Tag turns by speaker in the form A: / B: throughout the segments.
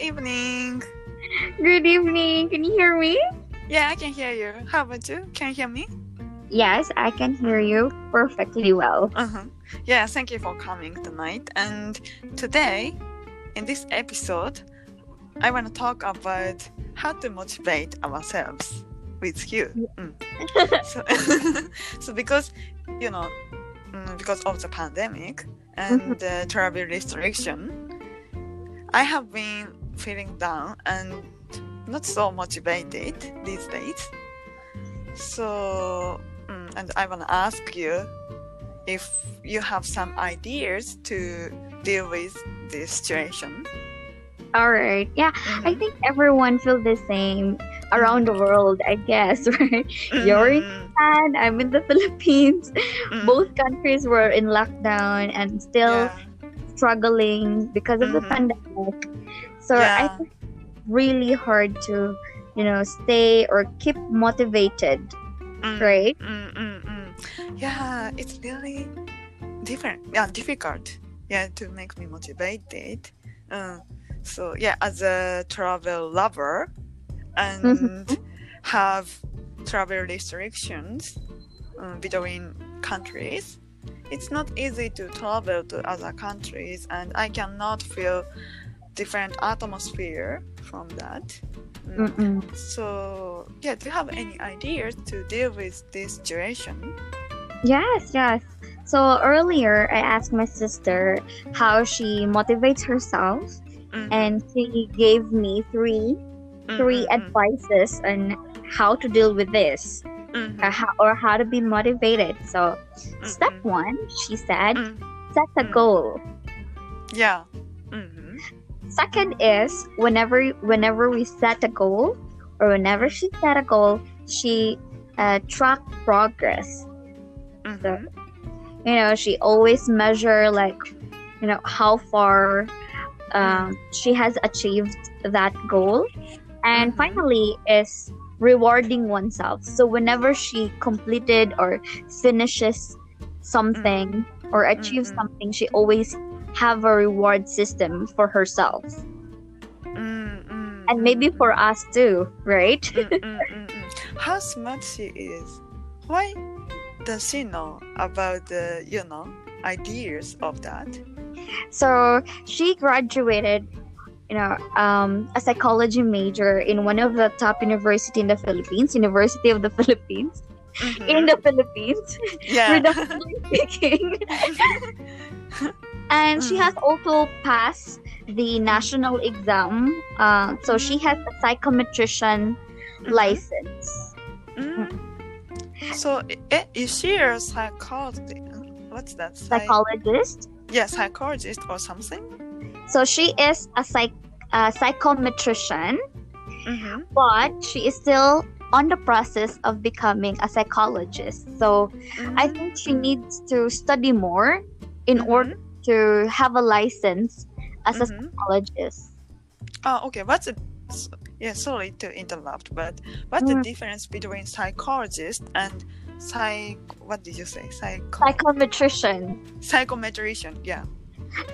A: evening.
B: Good evening. Can you hear me?
A: Yeah, I can hear you. How about you? Can you hear me?
B: Yes, I can hear you perfectly well.
A: Uh-huh. Yeah, thank you for coming tonight. And today, in this episode, I want to talk about how to motivate ourselves with you. Mm. so, so because you know, mm, because of the pandemic and the travel restriction, I have been feeling down and not so motivated these days. So, mm, and I want to ask you if you have some ideas to deal with this situation.
B: All right. Yeah, I
A: Mhm.
B: think everyone feels the same around the world, I guess, right? You're in
A: Mm,
B: Japan, I'm in the Philippines.
A: mm,
B: Both countries were in lockdown and still
A: yeah,
B: struggling because of the
A: Mhm.
B: pandemic. So I
A: Yeah.
B: think really hard to, you know, stay or keep motivated,
A: mm,
B: right?
A: mm, mm, mm. Yeah, it's really different. Yeah, difficult. Yeah, to make me motivated. Uh, so yeah, as a travel lover and
B: Mhm.
A: have travel restrictions uh, between countries, it's not easy to travel to other countries, and I cannot feel different atmosphere from that. Mm.
B: Mm-mm.
A: So, yeah, do you have any ideas to deal with this situation?
B: Yes, yes. So earlier, I asked my sister how she motivates herself,
A: Mhm,
B: and she gave me three three
A: mhm,
B: advices on how to deal with this
A: mhm,
B: or how, or how to be motivated. So, step
A: mhm,
B: one, she said,
A: mhm.
B: set a
A: Mm.
B: goal.
A: Yeah.
B: Second is whenever whenever we set a goal or whenever she set a goal, she uh, track progress.
A: mhm,
B: You know, she always measure like, you know, how far um, she has achieved that goal. And
A: Mhm.
B: finally is rewarding oneself. So whenever she completed or finishes something or achieves
A: Mhm.
B: something, she always have a reward system for herself.
A: mm, mm,
B: And maybe for us too, right?
A: mm. How smart she is. Why does she know about the, you know, ideas of that?
B: So she graduated, you know, um, a psychology major in one of the top university in the Philippines, University of the Philippines, in
A: Mhm,
B: the Philippines,
A: yeah.
B: predominantly speaking. And she
A: Mm.
B: has also passed the national exam. Uh, so she has a psychometrician
A: Mhm.
B: license.
A: Mm. So, eh, is she a psychologist? What's that? Psy-
B: Psychologist.
A: yeah, psychologist or something?
B: So she is a psych a psychometrician,
A: Mm-hmm.
B: but she is still on the process of becoming a psychologist. So I think she needs to study more in
A: Mhm.
B: order to have a license as a
A: Mhm.
B: psychologist.
A: Oh, okay. What's the yeah? Sorry to interrupt, but what's the
B: Mm.
A: difference between psychologist and psych? What did you say? Psycho
B: Psychometrician.
A: psychometrician. Yeah.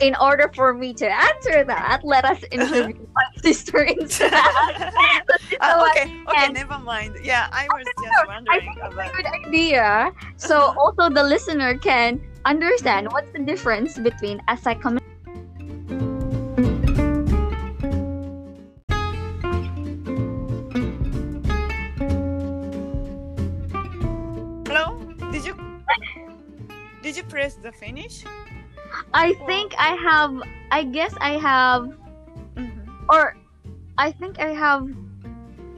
B: In order for me to answer that, let us interview my sister instead.
A: Ah,
B: So
A: okay. Okay.
B: can-
A: Never mind. Yeah, I was just
B: I
A: wondering
B: think it's a good idea. So also the listener can understand what's the difference between a psychometrician.
A: Hello. Did you did you press the finish?
B: I think I have. I guess I have,
A: Mm-hmm.
B: or I think I have.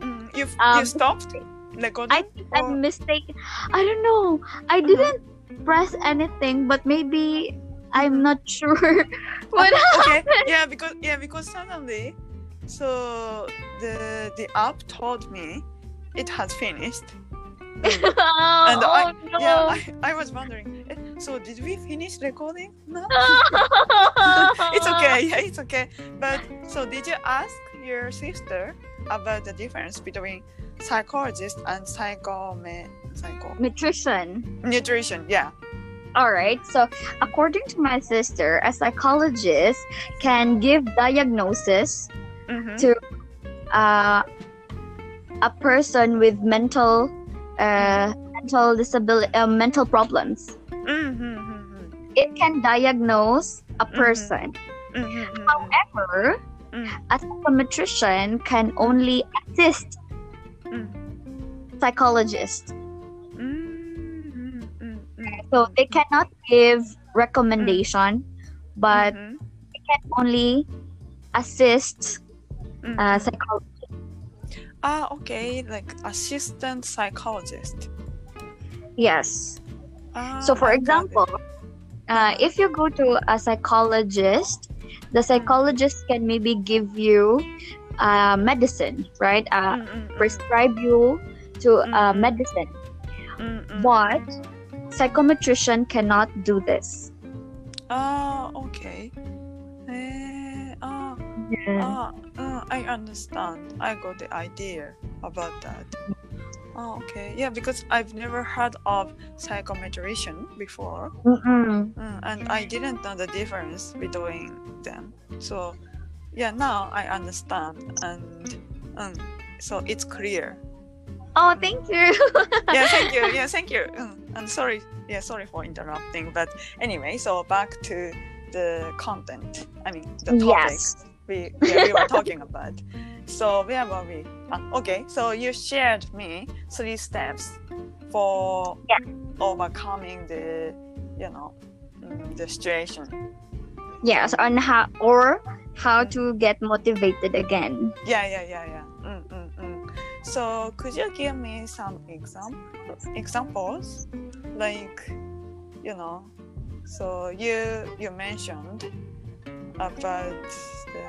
A: Mm, you
B: Um,
A: you stopped recording.
B: I think I'm mistaken. I don't know. I didn't press anything, but maybe I'm not sure what
A: okay yeah because yeah because suddenly so the the app told me it has finished.
B: Oh,
A: And I-
B: no.
A: yeah I, I was wondering eh, so did we finish recording? No. It's okay yeah it's okay. But so did you ask your sister about the difference between psychologist and psychome psycho
B: Nutrition.
A: nutrition yeah
B: All right. So, according to my sister, a psychologist can give diagnosis
A: Mhm.
B: to uh, a person with mental uh, mental disability uh, mental problems
A: Mhm, mhm,
B: it can diagnose a
A: Mhm.
B: person
A: mhm, mhm,
B: however
A: Mm.
B: a psychometrician can only assist
A: Mm.
B: psychologist
A: mhm, mhm,
B: so they cannot give recommendation but
A: mhm,
B: they can only assist uh, psychologist
A: Ah, okay, like assistant psychologist.
B: yes
A: Ah,
B: So, for
A: I got it.
B: example, uh, if you go to a psychologist, the psychologist can maybe give you uh, medicine, right? Uh,
A: Mm, mm, mm,
B: prescribe you to uh,
A: Mhm.
B: medicine. But psychometrician cannot do this.
A: Ah, okay. Eh, ah, ah, uh, I understand. I got the idea about that. Oh, okay. Yeah, because I've never heard of psychometrician before,
B: Mm-mm.
A: mm, and I didn't know the difference between them. So, yeah, now I understand, and um, so it's clear.
B: Oh, thank you.
A: Yeah, thank you. Yeah, thank you. Mm, I'm sorry. Yeah, sorry for interrupting. But anyway, so back to the content. I mean, the topics
B: Yes.
A: we yeah, we were talking about. So where were we? Ah, okay, so you shared me three steps for
B: Yeah.
A: overcoming the, you know, mm, the situation.
B: yes, on how or how to get motivated again.
A: Yeah, yeah, yeah, yeah. Mm, mm, mm. So could you give me some exam examples, like, you know, so you you mentioned about the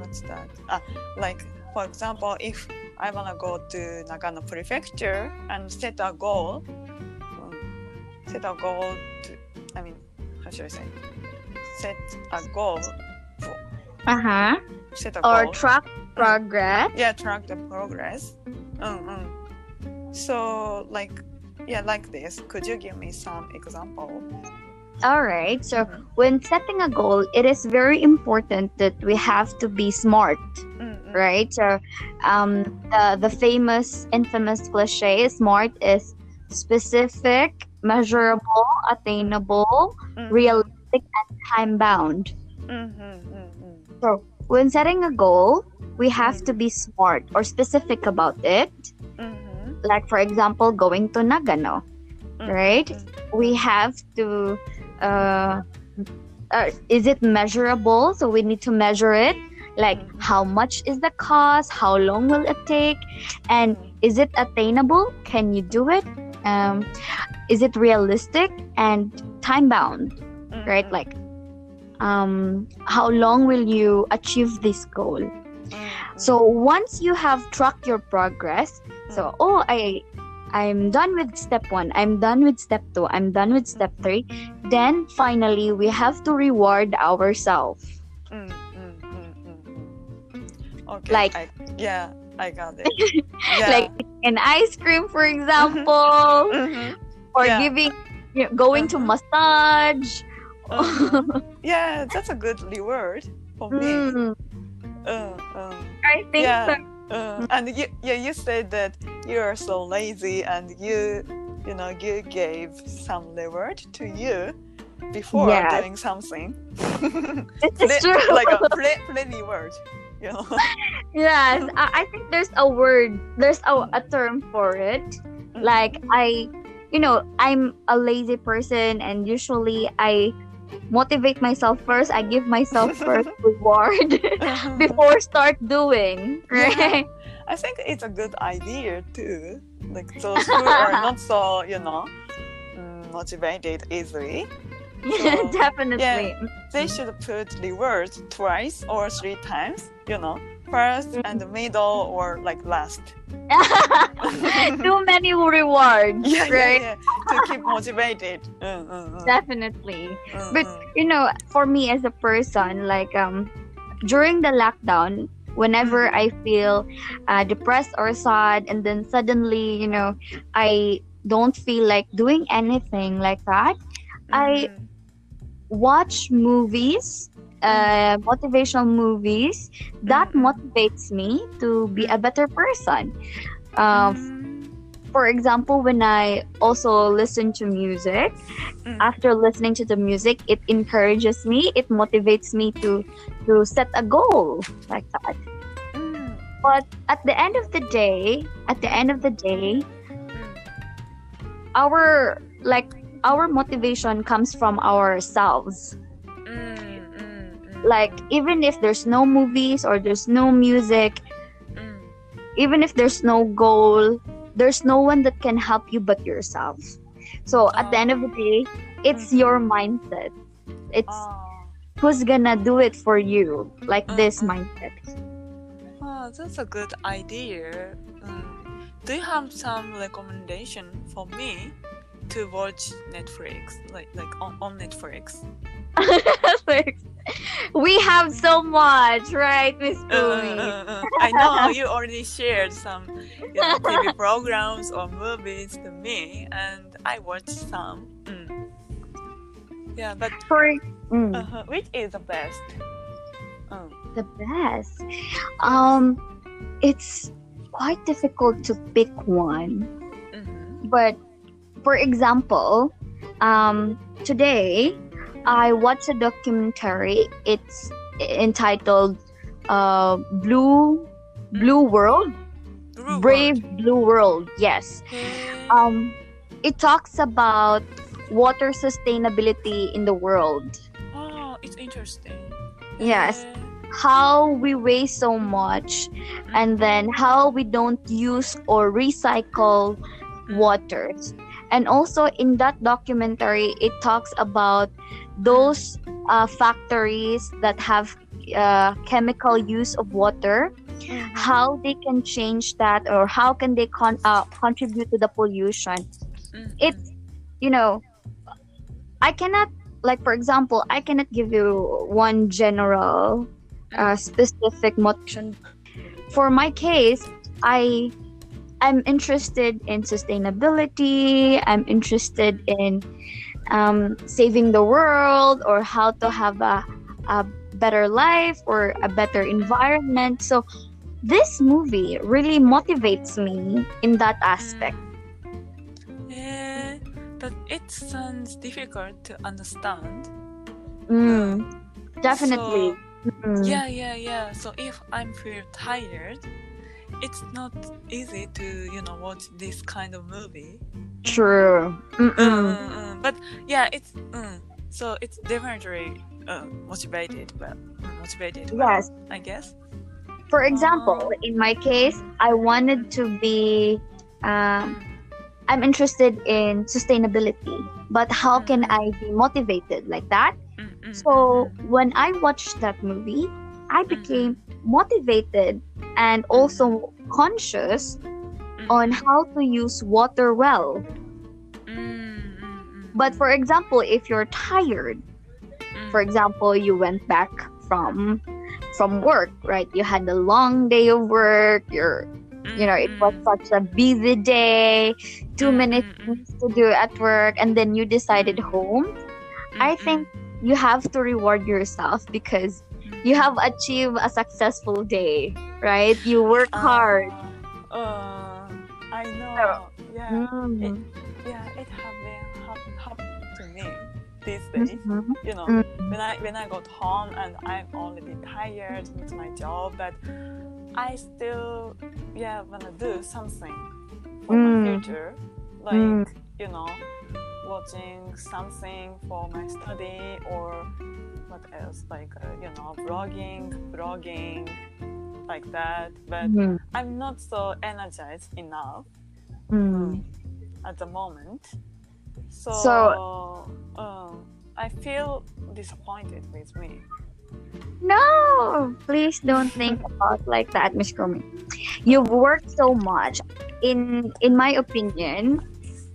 A: what's that? Ah, like for example, if I wanna go to Nagano Prefecture and set a goal, um, set a goal to, I mean, how should I say? Set a goal for
B: Uh huh.
A: set a
B: Or
A: goal.
B: track progress.
A: yeah track the progress mm mm. so like yeah like this could you give me some example
B: All right. So when setting a goal, it is very important that we have to be smart. Right? So, um, the the famous, infamous cliche "smart" is specific, measurable, attainable,
A: Mhm.
B: realistic, and time bound.
A: Mhm, mm, mm.
B: When setting a goal, we have to be smart or specific about it.
A: Mhm,
B: Like, for example, going to Nagano,
A: mm,
B: right? We have to. Uh, uh, is it measurable? So we need to measure it. Like,
A: Mhm.
B: how much is the cost? How long will it take? And is it attainable? Can you do it? Um, is it realistic and time bound?
A: Mm,
B: Right? Like, um, how long will you achieve this goal? So once you have tracked your progress, so oh, I, I'm done with step one. I'm done with step two. I'm done with step three. Then finally, we have to reward ourselves.
A: Okay
B: like-
A: I, yeah I got it yeah
B: Like an ice cream, for example,
A: Mhm,
B: or
A: Yeah.
B: giving, you know, going to
A: Mhm.
B: massage.
A: mhm. yeah that's a good reward for me
B: Mm,
A: uh, uh.
B: I think
A: Yeah.
B: so.
A: Uh, and you, yeah, you said that you are so lazy and you, you know, you gave some reward to you before
B: Yes.
A: doing something.
B: Is true.
A: like a play, play reward, you know.
B: yes, I, I think there's a word, there's a, a term for it. Like I, you know, I'm a lazy person, and usually I motivate myself first. I give myself first reward before start doing. Right?
A: I think it's a good idea too. Like those who are not so, you know, mm, motivated easily, So,
B: Definitely.
A: they should put rewards twice or three times, you know, first and the middle or like last.
B: Too many rewards,
A: Yeah, yeah,
B: right?
A: yeah, to keep motivated. Mm, mm, mm,
B: Definitely. But
A: mm.
B: you know, for me as a person, like um, during the lockdown, whenever
A: Mm.
B: I feel uh, depressed or sad, and then suddenly, you know, I don't feel like doing anything like that, I-
A: Mhm,
B: watch movies uh, motivational movies that
A: Mm.
B: motivates me to be a better person. Um,
A: Mm.
B: for example, when I also listen to music,
A: Mm.
B: after listening to the music, it encourages me. It motivates me to to set a goal like that. But at the end of the day, at the end of the day, our like our motivation comes from ourselves.
A: Mm. Mm. Mm.
B: Like even if there's no movies or there's no music,
A: Mm.
B: even if there's no goal, there's no one that can help you but yourself. So at the end of the day, it's your mindset. It's
A: Ah.
B: who's gonna do it for you, like this
A: Mhm.
B: mindset.
A: Ah, that's a good idea. Mm. Do you have some recommendation for me to watch Netflix, like like on, on Netflix?
B: we have so much, right, Miss
A: Uh,
B: Bumi?
A: uh, uh, I know you already shared some you know, TV programs or movies to me, and I watched some. Mm. Yeah, but
B: For mm,
A: uh, which is the best? Mm.
B: the best, um, it's quite difficult to pick one.
A: Mhm.
B: But for example, um, today I watched a documentary. It's entitled uh, "Blue Blue World."
A: Blue
B: Brave
A: World.
B: Blue World. Yes. Um, it talks about water sustainability in the world.
A: oh, it's interesting.
B: Yes. How we waste so much, and then how we don't use or recycle waters. And also in that documentary, it talks about those uh, factories that have uh, chemical use of water,
A: Mhm.
B: how they can change that, or how can they con- uh, contribute to the pollution.
A: Mhm.
B: It's, you know, I cannot, like, for example, I cannot give you one general, uh, specific motion For my case, I I'm interested in sustainability. I'm interested in um, saving the world or how to have a, a better life or a better environment. So this movie really motivates me in that aspect.
A: Yeah, but it sounds difficult to understand.
B: Mm, definitely.
A: So,
B: Mm,
A: yeah, yeah, yeah. So if I'm feel tired, it's not easy to you know watch this kind of movie.
B: True. Mm-mm.
A: Mm, mm, but yeah, it's mm, so it's definitely uh, motivated, but mm, motivated. well,
B: Yes.
A: I guess.
B: For example, in my case, I wanted to be. Um, I'm interested in sustainability, but how can I be motivated like that?
A: Mm, mm,
B: So
A: mm,
B: when I watched that movie, I became motivated and also conscious
A: mm,
B: on how to use water well.
A: mm, mm, mm,
B: But for example, if you're tired,
A: mm,
B: for example, you went back from from work, right? You had a long day of work. You're, you know, it was
A: mm,
B: such a busy day. Too many
A: Mm, mm, mm.
B: things to do at work, and then you decided home. I
A: mm,
B: think you have to reward yourself because
A: mm,
B: you have achieved a successful day, right? You work hard.
A: Uh, I know. Yeah,
B: Mm.
A: yeah. It have been hap- happened to me these days.
B: Mhm.
A: You know,
B: Mm.
A: when I when I got home and I'm already tired with my job, but I still yeah wanna do something for
B: Mm.
A: my future, like
B: Mm.
A: you know, watching something for my study or what else like uh, you know vlogging, blogging, like that. But
B: Mhm.
A: I'm not so energized enough
B: Mm.
A: at the moment. So,
B: So-
A: um, I feel disappointed with me.
B: No, please don't think about like that, Miss Kumi. You've worked so much. In in my opinion,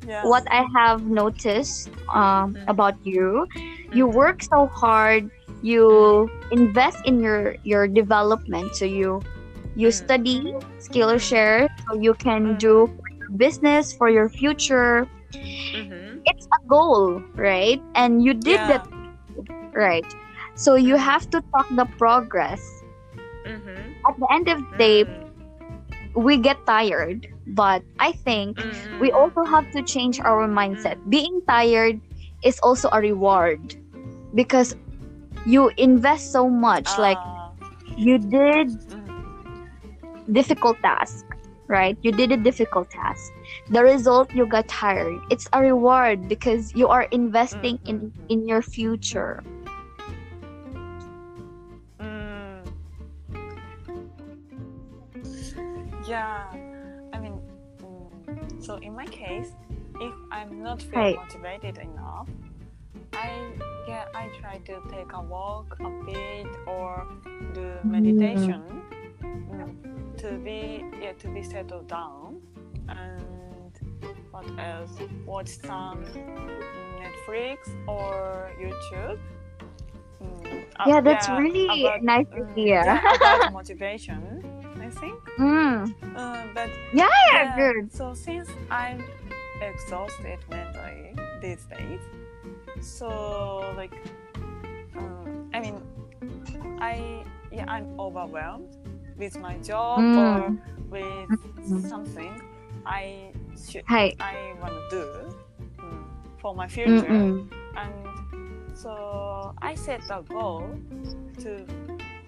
A: Yeah.
B: what I have noticed um,
A: Mm.
B: about you, you work so hard. You invest in your your development. So you you
A: Mm.
B: study Skillshare so you can
A: Mm.
B: do business for your future.
A: Mhm.
B: It's a goal, right? And you did
A: Yeah.
B: that right. So you have to talk the progress.
A: Mm-hmm.
B: At the end of the day, we get tired, but I think we
A: Mm-hmm.
B: also have to change our mindset. Being tired is also a reward because you invest so much. Like
A: Ah,
B: you did
A: mm,
B: difficult task, right? You did a difficult task. The result you got tired. It's a reward because you are investing in
A: Mhm.
B: in your future.
A: mm. Yeah, I mean, mm, so in my case, if I'm not feeling
B: Right.
A: motivated enough, I yeah I try to take a walk a bit or do meditation mm, to be yeah to be settled down and what else watch some Netflix or YouTube. Mm,
B: Yeah, that's
A: yeah,
B: really
A: about-
B: nice idea.
A: mm, yeah, about motivation, I think.
B: Mm.
A: Uh, but
B: Yeah,
A: yeah,
B: good.
A: so since I'm exhausted mentally these days, so like, um, I mean, I yeah I'm overwhelmed with my job
B: Mm.
A: or with
B: Mm.
A: something I should
B: Hi.
A: I want to do mm, for my future
B: Mm-mm.
A: and so I set a goal to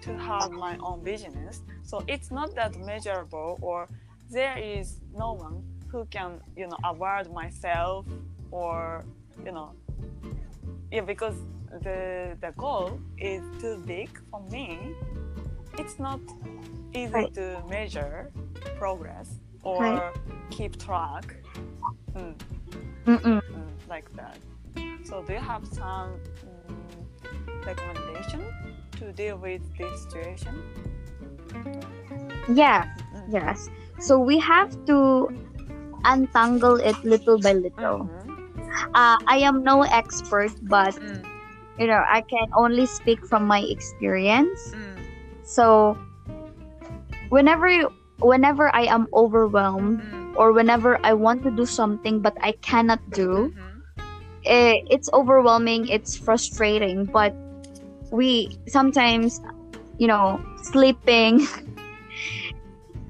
A: to have my own business. So it's not that measurable, or there is no one who can you know award myself, or you know, yeah, because the the goal is too big for me. It's not easy
B: Right.
A: to measure progress or
B: Right.
A: keep track. Mm mm, like that. So do you have some mm, recommendation to deal with this situation?
B: Yeah.
A: Mm.
B: Yes. So we have to untangle it little by little.
A: Mhm.
B: Uh, I am no expert, but
A: Mm,
B: you know I can only speak from my experience.
A: mm,
B: So whenever whenever I am overwhelmed
A: mm,
B: or whenever I want to do something but I cannot do,
A: mhm.
B: eh, it's overwhelming. It's frustrating, but we sometimes, you know, sleeping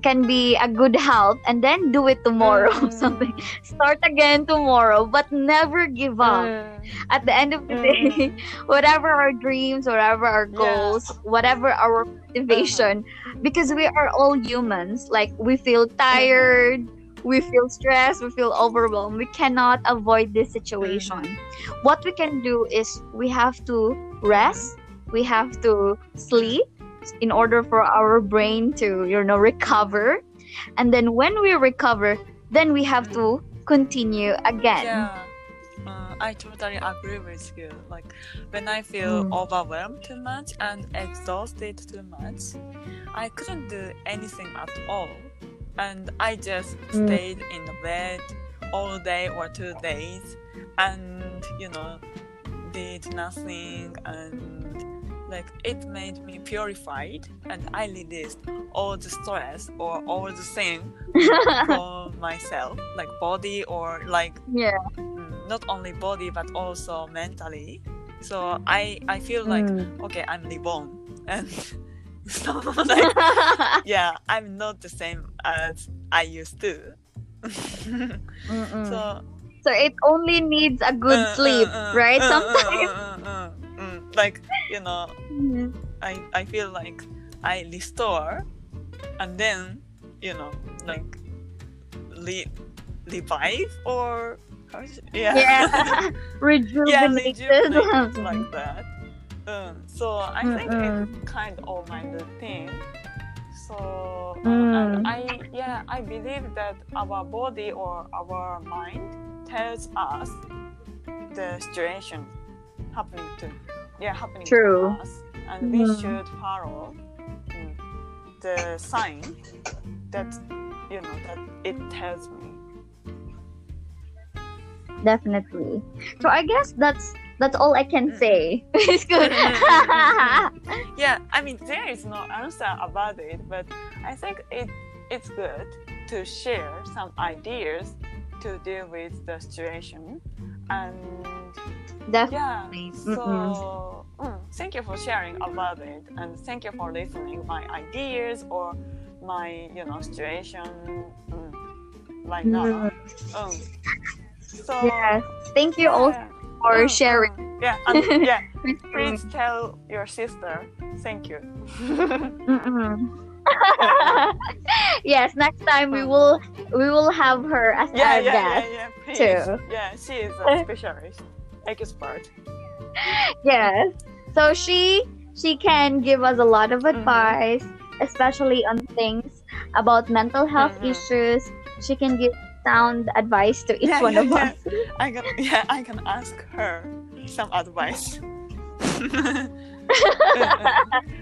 B: can be a good help and then do it tomorrow
A: Mm.
B: something. Start again tomorrow but never give up.
A: Mm,
B: at the end of the day
A: mm,
B: whatever our dreams whatever our
A: Yeah.
B: goals whatever our motivation because we are all humans like we feel tired we feel stressed we feel overwhelmed we cannot avoid this situation. What we can do is we have to rest we have to sleep in order for our brain to you know recover and then when we recover then we have to continue again
A: Yeah. Uh, I totally agree with you. Like when I feel
B: Mm.
A: overwhelmed too much and exhausted too much, I couldn't do anything at all. And I just
B: Mm.
A: stayed in the bed all day or two days and you know did nothing and like it made me purified and I released all the stress or all the thing from myself like body or like
B: yeah
A: mm, not only body but also mentally so i i feel like
B: Mm.
A: okay i'm reborn and so like yeah i'm not the same as i used to so
B: So it only needs a good
A: uh,
B: sleep,
A: uh, uh,
B: right?
A: uh, uh,
B: Sometimes.
A: Like you know i i feel like i restore and then you know like re- revive or how is it? yeah
B: Yeah.
A: yeah, rejuvenate like that. Um, so I think
B: Mm-mm.
A: it's kind of my routine. So uh,
B: Mm.
A: and I yeah I believe that our body or our mind tells us the situation happening to yeah happening
B: True.
A: to us, and we
B: Mm.
A: should follow mm, the sign that you know that it tells me.
B: Definitely. So I guess that's that's all I can
A: Mm.
B: say. it's good.
A: yeah i mean there is no answer about it but i think it it's good to share some ideas to deal with the situation and yeah
B: Definitely.
A: so mm, thank you for sharing about it, and thank you for listening my ideas or my you know situation mm, like that. Um, so
B: Yes. Thank you also
A: yeah,
B: for
A: mm,
B: sharing.
A: mm, yeah, and, yeah. Please tell your sister thank you.
B: Yes, next time we will we will have her as
A: yeah,
B: our
A: yeah, yeah,
B: guest.
A: yeah. Please.
B: too.
A: Yeah, she is a specialist, expert.
B: Yes. So she she can give us a lot of
A: Mhm.
B: advice, especially on things about mental health
A: Mhm.
B: issues. She can give sound advice to each
A: Yeah,
B: one
A: yeah,
B: of
A: yeah.
B: us.
A: I can yeah, I can ask her some advice.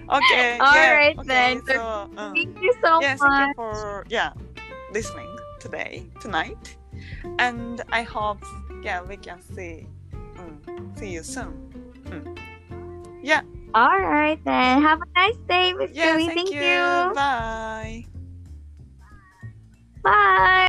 A: okay.
B: All
A: yeah,
B: right,
A: okay,
B: then.
A: So, um,
B: Thank you so
A: yeah, thank you
B: much.
A: for yeah listening today tonight, and I hope yeah we can see mm, see you soon. Mm. Yeah,
B: All right then. Have a nice day, Miss
A: yeah.
B: Julie.
A: Thank,
B: Thank
A: you.
B: you.
A: Bye.
B: Bye.